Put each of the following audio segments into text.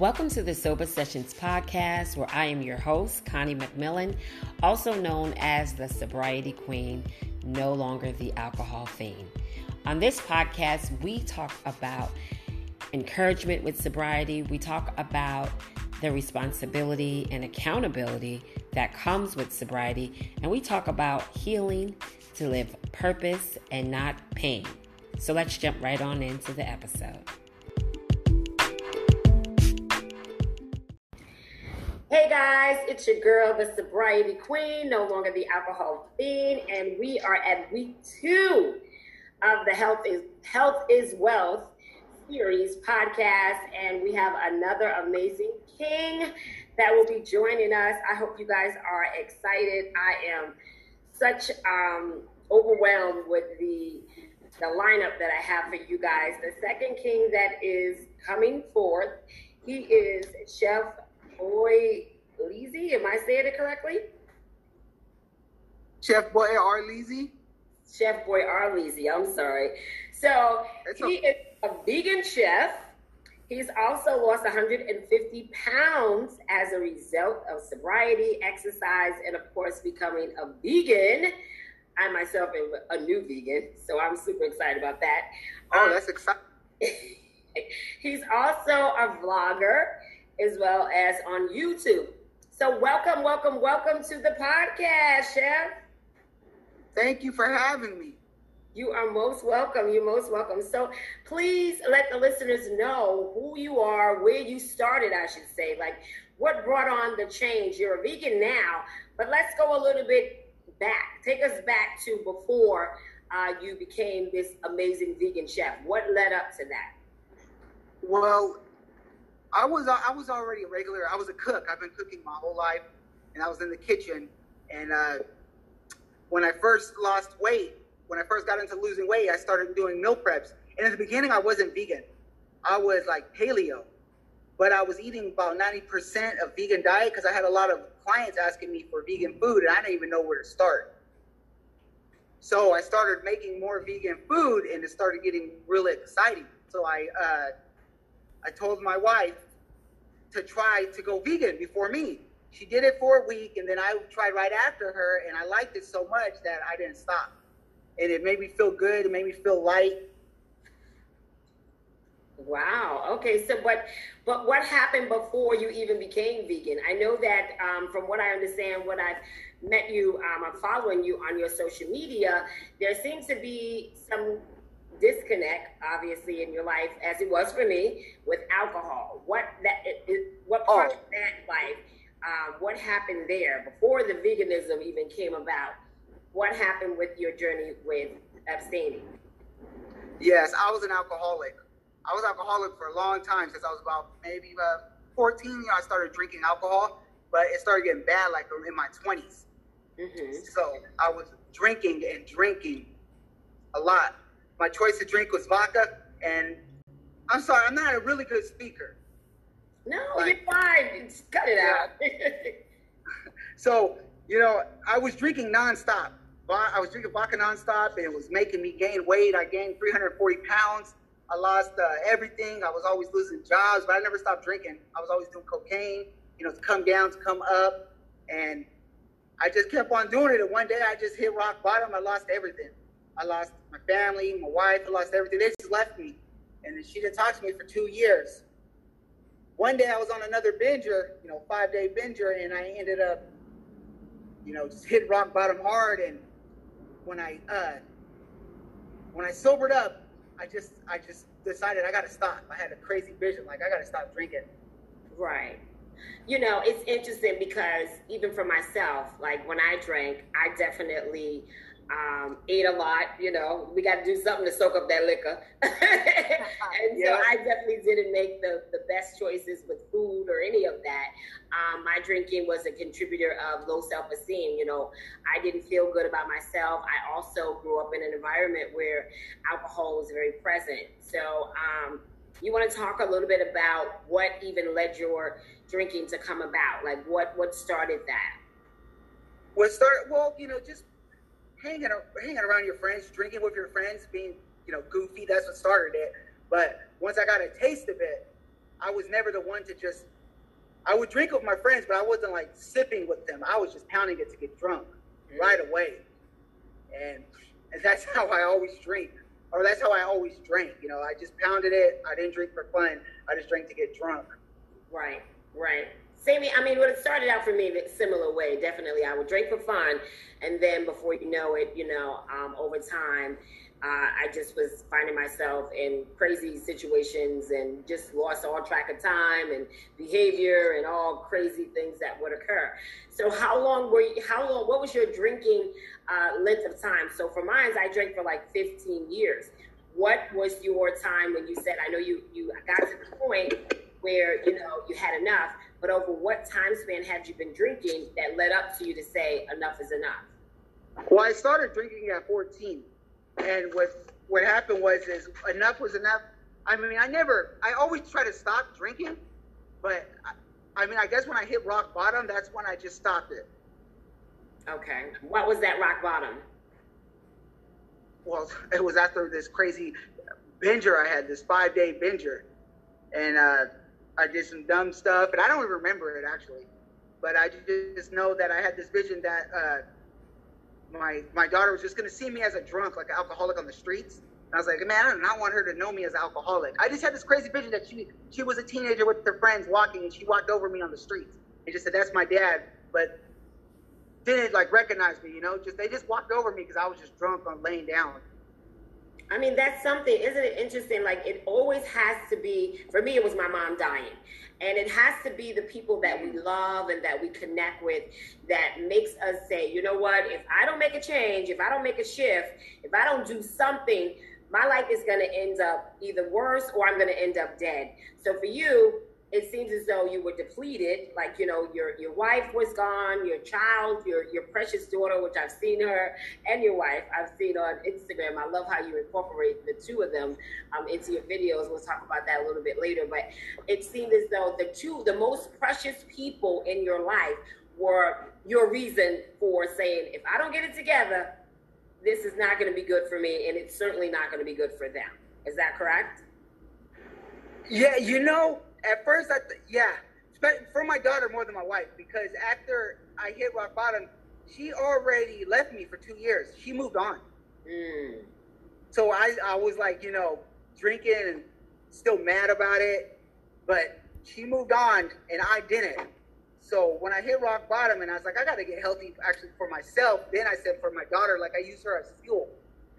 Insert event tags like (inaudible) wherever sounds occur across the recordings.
Welcome to the Sober Sessions podcast, where I am your host, Connie McMillan, also known as the Sobriety Queen, no longer the alcohol fiend. On this podcast, we talk about encouragement with sobriety, we talk about the responsibility and accountability that comes with sobriety, and we talk about healing to live purpose and not pain. So let's jump right on into the episode. Hey guys, it's your girl, the sobriety queen, no longer the alcohol fiend, and we are at week two of the Health is Health is Wealth series podcast, and we have another amazing king that will be joining us. I hope you guys are excited. I am such um, overwhelmed with the the lineup that I have for you guys. The second king that is coming forth, he is Chef Boy Leezy. Am I saying it correctly? Chef Boy Arleezy. Chef Boy Arleezy. I'm sorry. So he a- is a vegan chef. He's also lost 150 pounds as a result of sobriety, exercise, and of course becoming a vegan. I myself am a new vegan, so I'm super excited about that. Oh, um, that's exciting. (laughs) he's also a vlogger as well as on YouTube. So, welcome, welcome, welcome to the podcast, Chef. Thank you for having me. You are most welcome. You're most welcome. So, please let the listeners know who you are, where you started, I should say, like what brought on the change. You're a vegan now, but let's go a little bit back. Take us back to before uh, you became this amazing vegan chef. What led up to that? Well, I was I was already a regular. I was a cook. I've been cooking my whole life, and I was in the kitchen. And uh, when I first lost weight, when I first got into losing weight, I started doing meal preps. And in the beginning, I wasn't vegan. I was like paleo, but I was eating about ninety percent of vegan diet because I had a lot of clients asking me for vegan food, and I didn't even know where to start. So I started making more vegan food, and it started getting really exciting. So I, uh, I told my wife to try to go vegan before me. She did it for a week, and then I tried right after her, and I liked it so much that I didn't stop. And it made me feel good. It made me feel light. Wow. Okay. So, but but what happened before you even became vegan? I know that um, from what I understand, what I've met you, um, I'm following you on your social media. There seems to be some disconnect, obviously, in your life, as it was for me, with alcohol. What that it, what oh. part oh. of that life? Uh, what happened there before the veganism even came about? What happened with your journey with abstaining? Yes, I was an alcoholic. I was alcoholic for a long time since I was about maybe about 14. You know, I started drinking alcohol, but it started getting bad like in my 20s. Mm-hmm. So I was drinking and drinking a lot. My choice of drink was vodka, and I'm sorry, I'm not a really good speaker. No, like, you're fine. Just cut it yeah. out. (laughs) so you know, I was drinking nonstop. I was drinking vodka nonstop, and it was making me gain weight. I gained 340 pounds. I lost uh, everything. I was always losing jobs, but I never stopped drinking. I was always doing cocaine, you know, to come down, to come up. And I just kept on doing it. And one day I just hit rock bottom. I lost everything. I lost my family, my wife, I lost everything. They just left me. And she didn't talk to me for two years. One day I was on another binger, you know, five day binger, and I ended up, you know, just hit rock bottom hard. And when I, uh, when I sobered up, I just I just decided I got to stop. I had a crazy vision, like I got to stop drinking. Right. You know, it's interesting because even for myself, like when I drank, I definitely um, ate a lot. You know, we got to do something to soak up that liquor. (laughs) and yeah. so I definitely didn't make the, the best choices with food or any of that. Um, my drinking was a contributor of low self esteem. You know, I didn't feel good about myself. I also grew up in an environment where alcohol was very present. So, um, you want to talk a little bit about what even led your drinking to come about? Like, what what started that? What started? Well, you know, just hanging hanging around your friends, drinking with your friends, being you know goofy. That's what started it. But once I got a taste of it, I was never the one to just. I would drink with my friends, but I wasn't like sipping with them. I was just pounding it to get drunk mm. right away, and and that's (laughs) how I always drink, or that's how I always drank. You know, I just pounded it. I didn't drink for fun. I just drank to get drunk. Right, right. Same. I mean, when it started out for me, the similar way. Definitely, I would drink for fun, and then before you know it, you know, um, over time, uh, I just was finding myself in crazy situations and just lost all track of time and behavior and all crazy things that would occur. So, how long were you? How long? What was your drinking uh, length of time? So, for mine, I drank for like 15 years. What was your time when you said? I know you you got to the point where you know you had enough but over what time span had you been drinking that led up to you to say enough is enough? Well, I started drinking at 14, and what what happened was is enough was enough. I mean, I never, I always try to stop drinking, but I, I mean, I guess when I hit rock bottom, that's when I just stopped it. Okay, what was that rock bottom? Well, (laughs) it was after this crazy binger I had, this five day binger, and uh, I did some dumb stuff, and I don't even remember it actually. But I just know that I had this vision that uh, my my daughter was just gonna see me as a drunk, like an alcoholic on the streets. And I was like, man, I do not want her to know me as an alcoholic. I just had this crazy vision that she she was a teenager with her friends walking, and she walked over me on the streets and just said, "That's my dad," but didn't like recognize me. You know, just they just walked over me because I was just drunk on laying down. I mean, that's something, isn't it interesting? Like, it always has to be, for me, it was my mom dying. And it has to be the people that we love and that we connect with that makes us say, you know what, if I don't make a change, if I don't make a shift, if I don't do something, my life is going to end up either worse or I'm going to end up dead. So for you, it seems as though you were depleted. Like you know, your your wife was gone, your child, your your precious daughter, which I've seen her, and your wife I've seen on Instagram. I love how you incorporate the two of them um, into your videos. We'll talk about that a little bit later. But it seemed as though the two, the most precious people in your life, were your reason for saying, if I don't get it together, this is not going to be good for me, and it's certainly not going to be good for them. Is that correct? Yeah, you know, at first, I th- yeah, for my daughter more than my wife because after I hit rock bottom, she already left me for two years. She moved on. Mm. So I, I was like, you know, drinking and still mad about it, but she moved on and I didn't. So when I hit rock bottom and I was like, I got to get healthy actually for myself, then I said for my daughter, like I use her as fuel.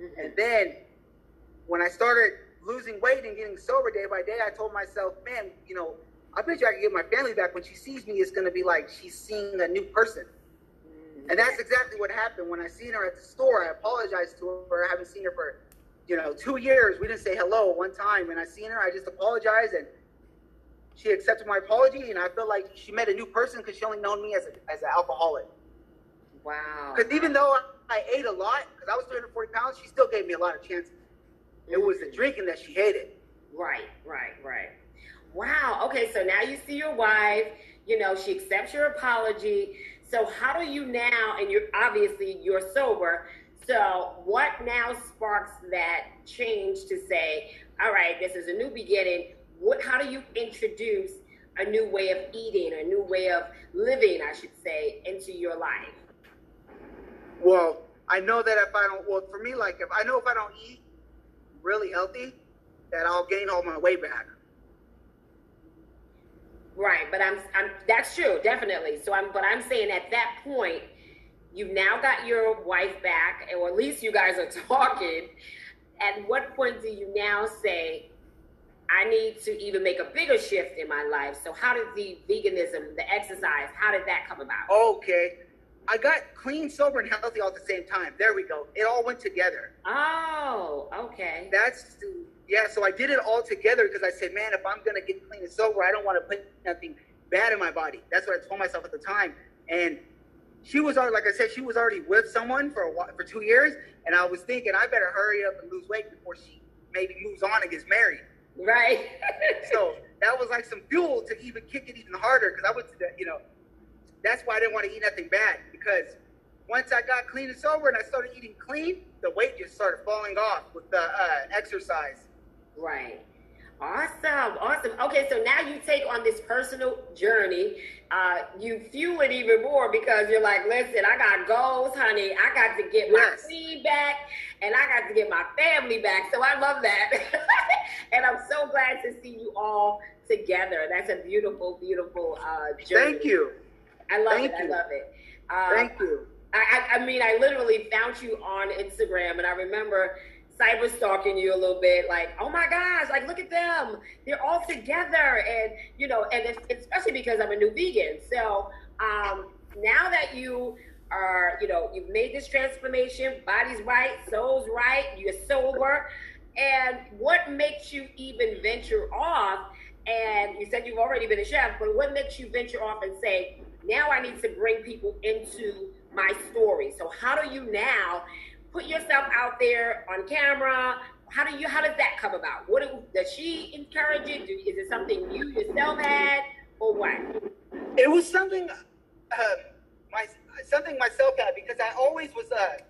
Mm-hmm. And then when I started losing weight and getting sober day by day, I told myself, man, you know, I bet you I can get my family back. When she sees me, it's going to be like she's seeing a new person. And that's exactly what happened. When I seen her at the store, I apologized to her. I haven't seen her for, you know, two years. We didn't say hello one time. And I seen her, I just apologized and she accepted my apology. And I felt like she met a new person because she only known me as, a, as an alcoholic. Wow. Because even though I ate a lot, because I was 340 pounds, she still gave me a lot of chances. It was the drinking that she hated. Right, right, right. Wow. Okay, so now you see your wife. You know, she accepts your apology. So how do you now? And you're obviously you're sober. So what now sparks that change to say, all right, this is a new beginning. What? How do you introduce a new way of eating, a new way of living, I should say, into your life? Well, I know that if I don't, well, for me, like if I know if I don't eat really healthy, that I'll gain all my weight back. Right, but I'm, I'm that's true, definitely. So I'm, but I'm saying at that point, you've now got your wife back, or at least you guys are (laughs) talking. At what point do you now say, I need to even make a bigger shift in my life? So how did the veganism, the exercise, how did that come about? Okay. I got clean, sober, and healthy all at the same time. There we go. It all went together. Oh, okay. That's yeah. So I did it all together because I said, man, if I'm gonna get clean and sober, I don't want to put nothing bad in my body. That's what I told myself at the time. And she was already, like I said, she was already with someone for a while, for two years, and I was thinking I better hurry up and lose weight before she maybe moves on and gets married. Right. so (laughs) that was like some fuel to even kick it even harder because I was, you know, that's why I didn't want to eat nothing bad because once I got clean and sober and I started eating clean, the weight just started falling off with the uh, exercise. Right. Awesome, awesome. Okay, so now you take on this personal journey. Uh, you fuel it even more because you're like, listen, I got goals, honey. I got to get my Yes. back and I got to get my family back. So I love that. (laughs) and I'm so glad to see you all together. That's a beautiful, beautiful uh, journey. Thank you. I love Thank it. you. I love it. Uh, Thank you. I, I, I mean, I literally found you on Instagram, and I remember cyber stalking you a little bit. Like, oh my gosh, like look at them, they're all together, and you know, and it's, especially because I'm a new vegan. So um, now that you are, you know, you've made this transformation, body's right, soul's right, you're sober, and what makes you even venture off? And you said you've already been a chef, but what makes you venture off and say, now I need to bring people into my story. So how do you now put yourself out there on camera? How do you? How does that come about? What do, does she encourage it? Is it something you yourself had, or what? It was something, uh, my something myself had because I always was, uh,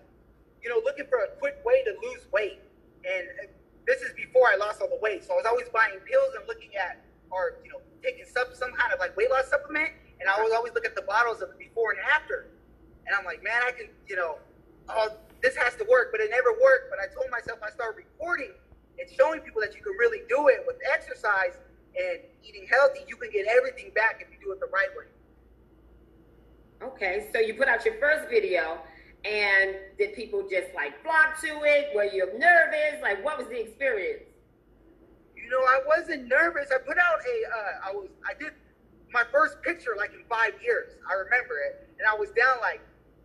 you know, looking for a quick way to lose weight, and this is before I lost all the weight. So I was always buying pills and looking at, or you know, taking some some kind of like weight loss supplement, and I was always look at the bottles of the before and after, and I'm like, man, I can, you know, oh, this has to work, but it never worked. But I told myself I started recording and showing people that you can really do it with exercise and eating healthy. You can get everything back if you do it the right way. Okay, so you put out your first video, and did people just like flock to it? Were you nervous? Like, what was the experience? You know, I wasn't nervous. I put out a, uh, I was, I did my first picture like in five years. I remember it, and I was down like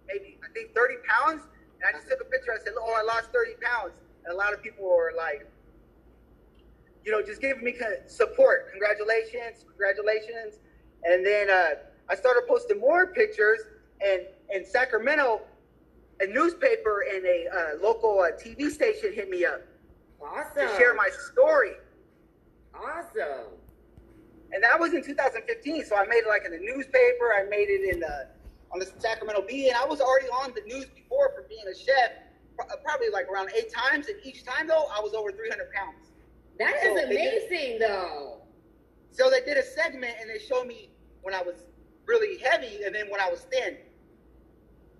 maybe I think 30 pounds, and I just took a picture. I said, "Oh, I lost 30 pounds," and a lot of people were like, you know, just giving me support. Congratulations, congratulations, and then uh, I started posting more pictures, and in Sacramento, a newspaper and a uh, local uh, TV station hit me up Awesome. to share my story. awesome. And that was in 2015. So I made it like in the newspaper. I made it in the on the Sacramento Bee, and I was already on the news before for being a chef, uh, probably like around eight times. And each time though, I was over 300 pounds. That So is they did- amazing, though. So they did a segment, and they showed me when I was really heavy, and then when I was thin.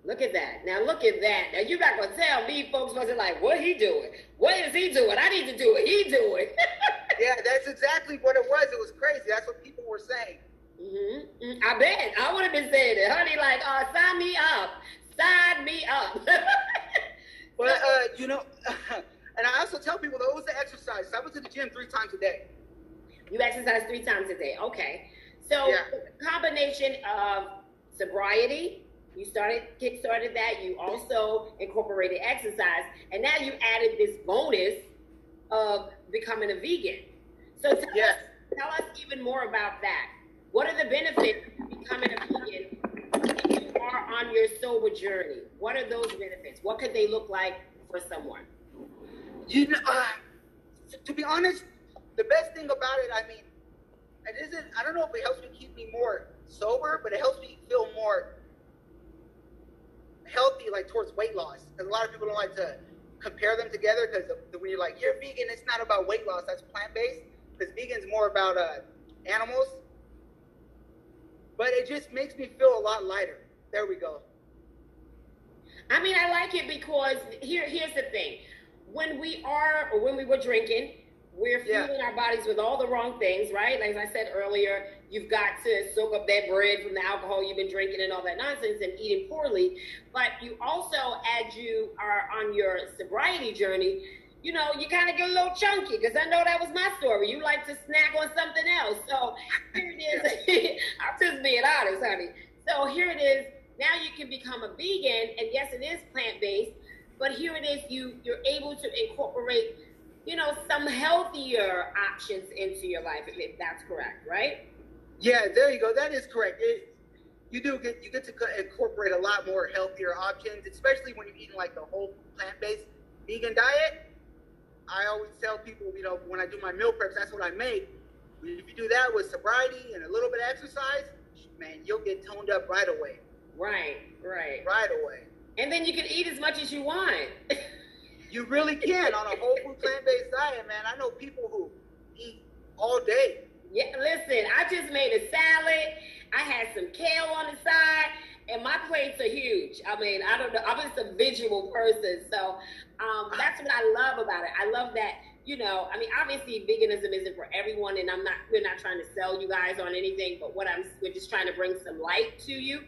Look at that. Now look at that. Now you're not gonna tell me folks wasn't like, what he doing? What is he doing? I need to do what he doing. (laughs) Yeah, that's exactly what it was. It was crazy. That's what people were saying. hmm I bet. I would have been saying it. Honey, like, uh, sign me up. Sign me up. (laughs) But uh, you know, (laughs) and I also tell people that was the exercise. I went to the gym three times a day. you exercise three times a day. Okay. So Yeah. combination of sobriety, you started kick started that, you also incorporated exercise, and now you added this bonus of becoming a vegan. So tell, Yes. us, tell us even more about that. What are the benefits of becoming a vegan if you are on your sober journey? What are those benefits? What could they look like for someone? You know, uh, to be honest, the best thing about it, I mean, it isn't. I don't know if it helps me keep me more sober, but it helps me feel more healthy, like towards weight loss. Because a lot of people don't like to compare them together. Because when you're like you're vegan, it's not about weight loss. That's plant based. Because vegan's more about uh, animals. But it just makes me feel a lot lighter. There we go. I mean, I like it because here, here's the thing: when we are, or when we were drinking, we're Yeah. our bodies with all the wrong things, right? Like I said earlier, you've got to soak up that bread from the alcohol you've been drinking and all that nonsense, and eating poorly. But you also, as you are on your sobriety journey, you know, you kind of get a little chunky because I know that was my story. You like to snack on something else. So here it is. (laughs) I'm just being honest, honey. So here it is. Now you can become a vegan, and yes, it is plant based, but here it is. You you're able to incorporate, you know, some healthier options into your life, if, that's correct, right? Yeah, there you go. That is correct. It, you do get you get to incorporate a lot more healthier options, especially when you're eating like the whole plant-based vegan diet. I always tell people, you know, when I do my meal preps, that's what I make. If you do that with sobriety and a little bit of exercise, man, you'll get toned up right away. Right, right. Right away. And then you can eat as much as you want. (laughs) You really can on a whole food plant-based diet, man. I know people who eat all day. Yeah, listen, I just made a salad. I had some kale on the side, and my plates are huge. I mean, I don't know. I'm just a visual person, so um, that's what I love about it. I love that. You know, I mean, obviously, veganism isn't for everyone, and I'm not. We're not trying to sell you guys on anything, but what I'm, we're just trying to bring some light to you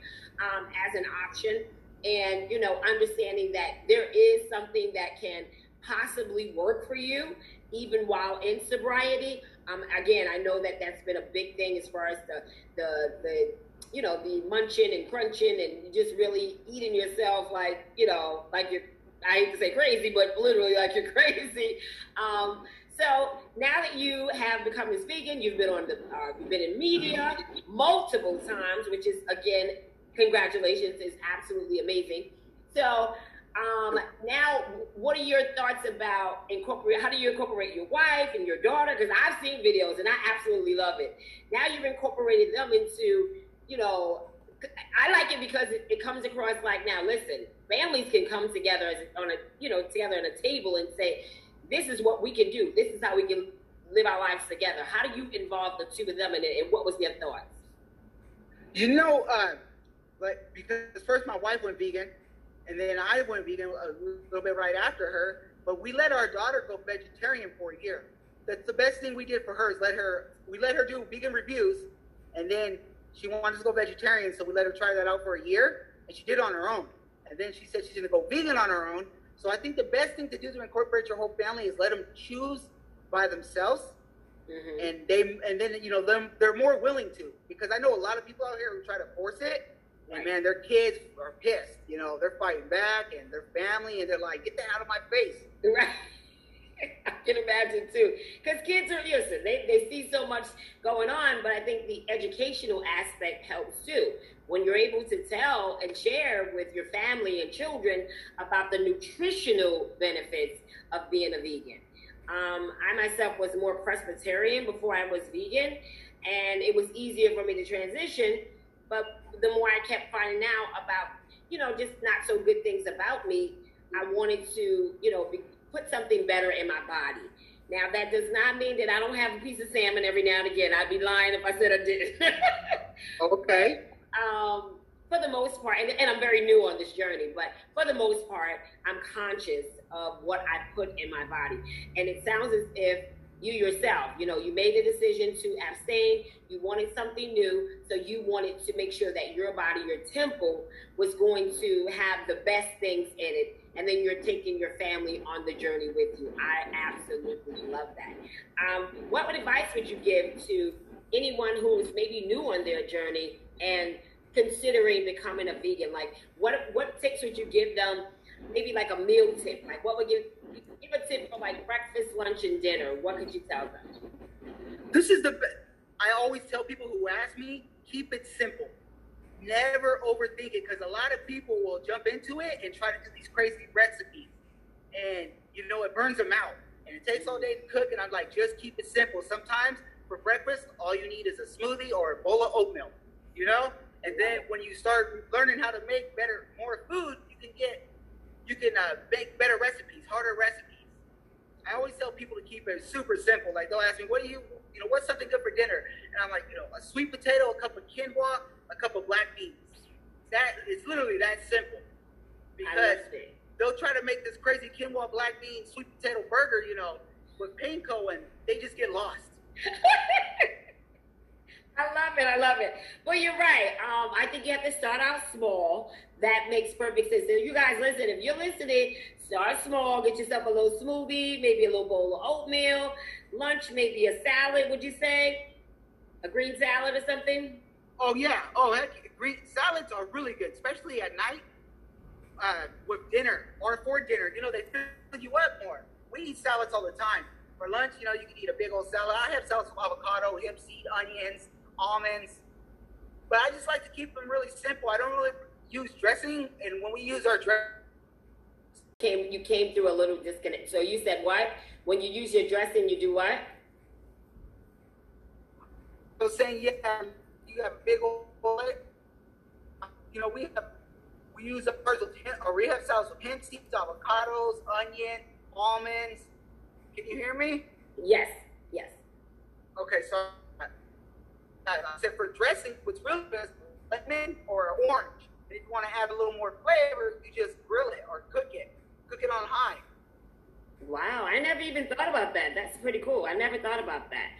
um, as an option, and you know, understanding that there is something that can possibly work for you even while in sobriety. Um, again, I know that that's been a big thing as far as the the the you know the munching and crunching and just really eating yourself like you know like you're I hate to say crazy, but literally like you're (laughs) crazy. Um, so now that you have become this vegan, you've been on the uh, you've been in media multiple times, which is again congratulations, is absolutely amazing. So um, now, what are your thoughts about incorporate? How do you incorporate your wife and your daughter? Because I've seen videos and I absolutely love it. Now you've incorporated them into, you know, I like it because it, it comes across like now. Listen, families can come together as on a, you know, together at a table and say, "This is what we can do. This is how we can live our lives together." How do you involve the two of them in it? And what was their thoughts? You know, uh, like because first my wife went vegan and then I went vegan a little bit right after her. But we let our daughter go vegetarian for a year. That's the best thing we did for her is let her. We let her do vegan reviews, and then she wanted to go vegetarian, so we let her try that out for a year, and she did it on her own. And then she said she's going to go vegan on her own. So I think the best thing to do to incorporate your whole family is let them choose by themselves, mm-hmm. and they and then you know them they're more willing to because I know a lot of people out here who try to force it, and man, their kids are pissed. You know, they're fighting back, and their family, and they're like, "Get that out of my face!" (laughs) Right. I can imagine too, because kids are listen. They they see so much going on, but I think the educational aspect helps too. When you're able to tell and share with your family and children about the nutritional benefits of being a vegan. Um, I myself was more pescatarian before I was vegan, and it was easier for me to transition. But the more I kept finding out about, you know, just not so good things about me, I wanted to, you know, be, put something better in my body. Now that does not mean that I don't have a piece of salmon every now and again. I'd be lying if I said I did. (laughs) okay. Um, for the most part, and, and, I'm very new on this journey, but for the most part, I'm conscious of what I put in my body. And it sounds as if you yourself, you know, you made the decision to abstain, you wanted something new, so you wanted to make sure that your body, your temple, was going to have the best things in it. And then you're taking your family on the journey with you. I absolutely love that. Um, what advice would you give to anyone who is maybe new on their journey and considering becoming a vegan? Like, what what tips would you give them? Maybe like a meal tip. Like, what would you give a tip for like breakfast, lunch, and dinner? What could you tell them? This is the best. I always tell people who ask me, keep it simple. Never overthink it because a lot of people will jump into it and try to do these crazy recipes. And, you know, it burns them out. And it takes all day to cook. And I'm like, just keep it simple. Sometimes for breakfast, all you need is a smoothie or a bowl of oatmeal, you know? And then when you start learning how to make better, more food, you can get, you can uh, make better recipes, harder recipes. I always tell people to keep it super simple. Like they'll ask me, what do you, you know, what's something good for dinner? And I'm like, you know, a sweet potato, a cup of quinoa, a cup of black beans. That it's literally that simple. Because they'll try to make this crazy quinoa, black bean, sweet potato burger, you know, with panko, and they just get lost. (laughs) I love it. I love it. Well, you're right. Um, I think you have to start out small. That makes perfect sense. So you guys listen. If you're listening, start small. Get yourself a little smoothie, maybe a little bowl of oatmeal. Lunch, maybe a salad. Would you say a green salad or something? Oh yeah. Oh heck, green salads are really good, especially at night uh, with dinner or for dinner. You know they fill you up more. We eat salads all the time. For lunch, you know, you can eat a big old salad. I have salads with avocado, hemp seed, onions, almonds. But I just like to keep them really simple. I don't really use dressing, and when we use our dress, came you came through a little disconnect. So you said what? When you use your dressing, you do what? Was saying, yeah, you have a big old, bullet. you know, we have we use a personal or we have salads with hemp seeds, avocados, onion, almonds. Can you hear me? Yes. Yes. Okay, so I said for dressing, what's really best lemon or orange. And if you want to add a little more flavor, you just grill it or cook it. Cook it on high. Wow, I never even thought about that. That's pretty cool. I never thought about that.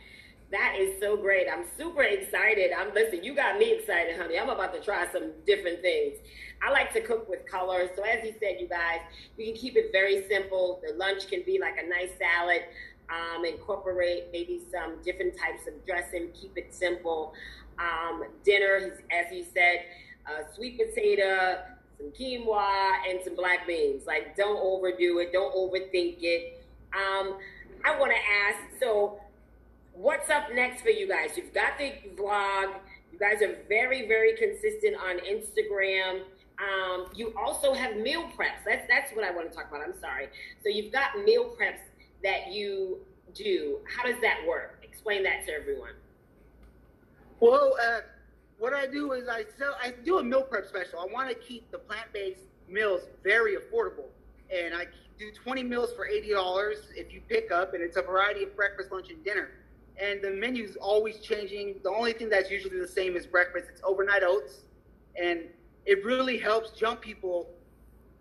That is so great. I'm super excited. I'm listen, you got me excited, honey. I'm about to try some different things. I like to cook with color. So as you said, you guys, you can keep it very simple. The lunch can be like a nice salad. Um, incorporate maybe some different types of dressing. Keep it simple. Um, dinner, as he said, uh, sweet potato, some quinoa, and some black beans. Like, don't overdo it. Don't overthink it. Um, I want to ask. So, what's up next for you guys? You've got the vlog. You guys are very, very consistent on Instagram. Um, you also have meal preps. That's that's what I want to talk about. I'm sorry. So you've got meal preps that you do. How does that work? Explain that to everyone. Well, uh, what I do is I sell. I do a meal prep special. I want to keep the plant-based meals very affordable, and I do 20 meals for $80 if you pick up, and it's a variety of breakfast, lunch, and dinner. And the menu's always changing. The only thing that's usually the same is breakfast. It's overnight oats, and it really helps jump people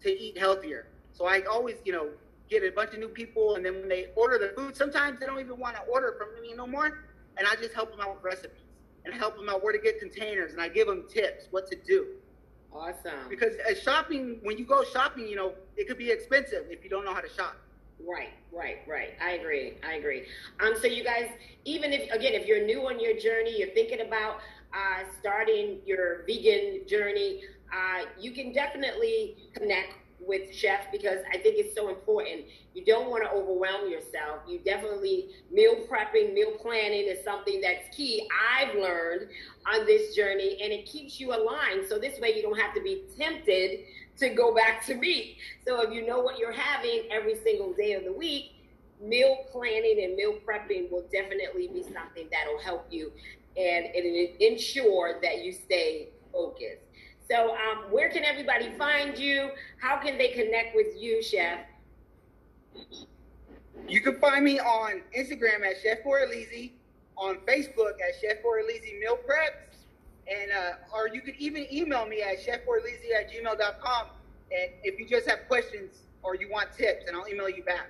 to eat healthier. So I always, you know, get a bunch of new people, and then when they order the food, sometimes they don't even want to order from me no more, and I just help them out with recipes and help them out where to get containers, and I give them tips what to do. Awesome. Because as shopping, when you go shopping, you know, it could be expensive if you don't know how to shop. Right, right, right. I agree. I agree. Um, so you guys, even if again, if you're new on your journey, you're thinking about uh, starting your vegan journey, uh, you can definitely connect with chefs because I think it's so important. You don't want to overwhelm yourself. You definitely meal prepping, meal planning is something that's key. I've learned on this journey, and it keeps you aligned. So this way, you don't have to be tempted to go back to meat. So if you know what you're having every single day of the week, meal planning and meal prepping will definitely be something that'll help you and, and ensure that you stay focused. So, um, where can everybody find you? How can they connect with you, Chef? You can find me on Instagram at Chef Borrelisi, on Facebook at Chef Borrelisi Meal Preps, and uh, or you can even email me at chefborrelisi at gmail.com. And if you just have questions or you want tips, and I'll email you back.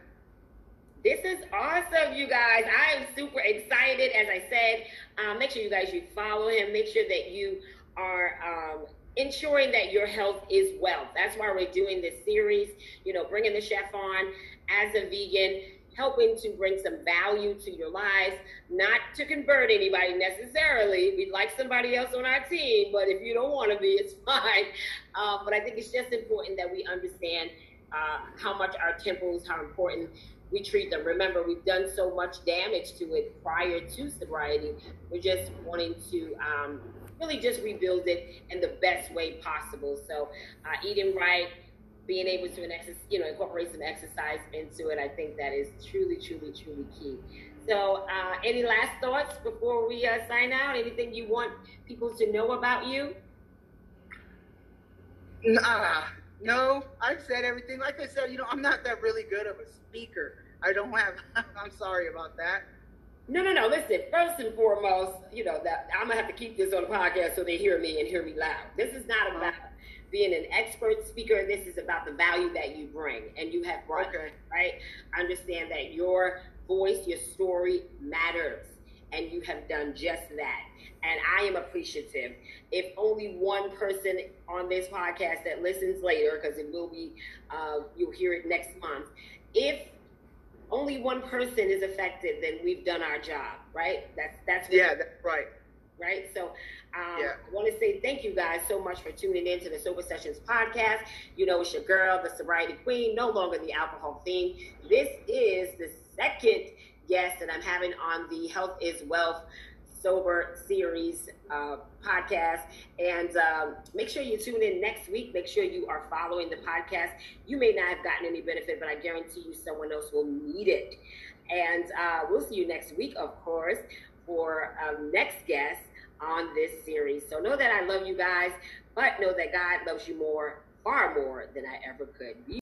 This is awesome, you guys. I am super excited. As I said, um, make sure you guys you follow him. Make sure that you are um, ensuring that your health is well. That's why we're doing this series, you know, bringing the chef on as a vegan, helping to bring some value to your lives, not to convert anybody necessarily. We'd like somebody else on our team, but if you don't want to be, it's (laughs) fine. Uh, but I think it's just important that we understand uh, how much our temples, how important we treat them. Remember, we've done so much damage to it prior to sobriety. We're just wanting to um, really just rebuild it in the best way possible. So, uh, eating right, being able to you know incorporate some exercise into it, I think that is truly, truly, truly key. So, uh, any last thoughts before we uh, sign out? Anything you want people to know about you? Nah, no, I've said everything. Like I said, you know, I'm not that really good of a speaker. I don't have. (laughs) I'm sorry about that. No, no, no. Listen, first and foremost, you know that I'm gonna have to keep this on the podcast so they hear me and hear me loud. This is not about being an expert speaker. This is about the value that you bring and you have brought. Okay. Right. Understand that your voice, your story matters, and you have done just that. And I am appreciative. If only one person on this podcast that listens later, because it will be, uh, you'll hear it next month. If only one person is affected, then we've done our job, right? That's that's yeah, that's right. Right. So um, yeah. I want to say thank you guys so much for tuning in to the Sober Sessions podcast. You know, it's your girl, the sobriety queen, no longer the alcohol fiend. This is the second guest that I'm having on the Health is Wealth Sober Series uh, podcast. And um, make sure you tune in next week. Make sure you are following the podcast. You may not have gotten any benefit, but I guarantee you someone else will need it. And uh, we'll see you next week, of course, for um, next guest on this series. So know that I love you guys, but know that God loves you more, far more than I ever could.